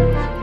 you.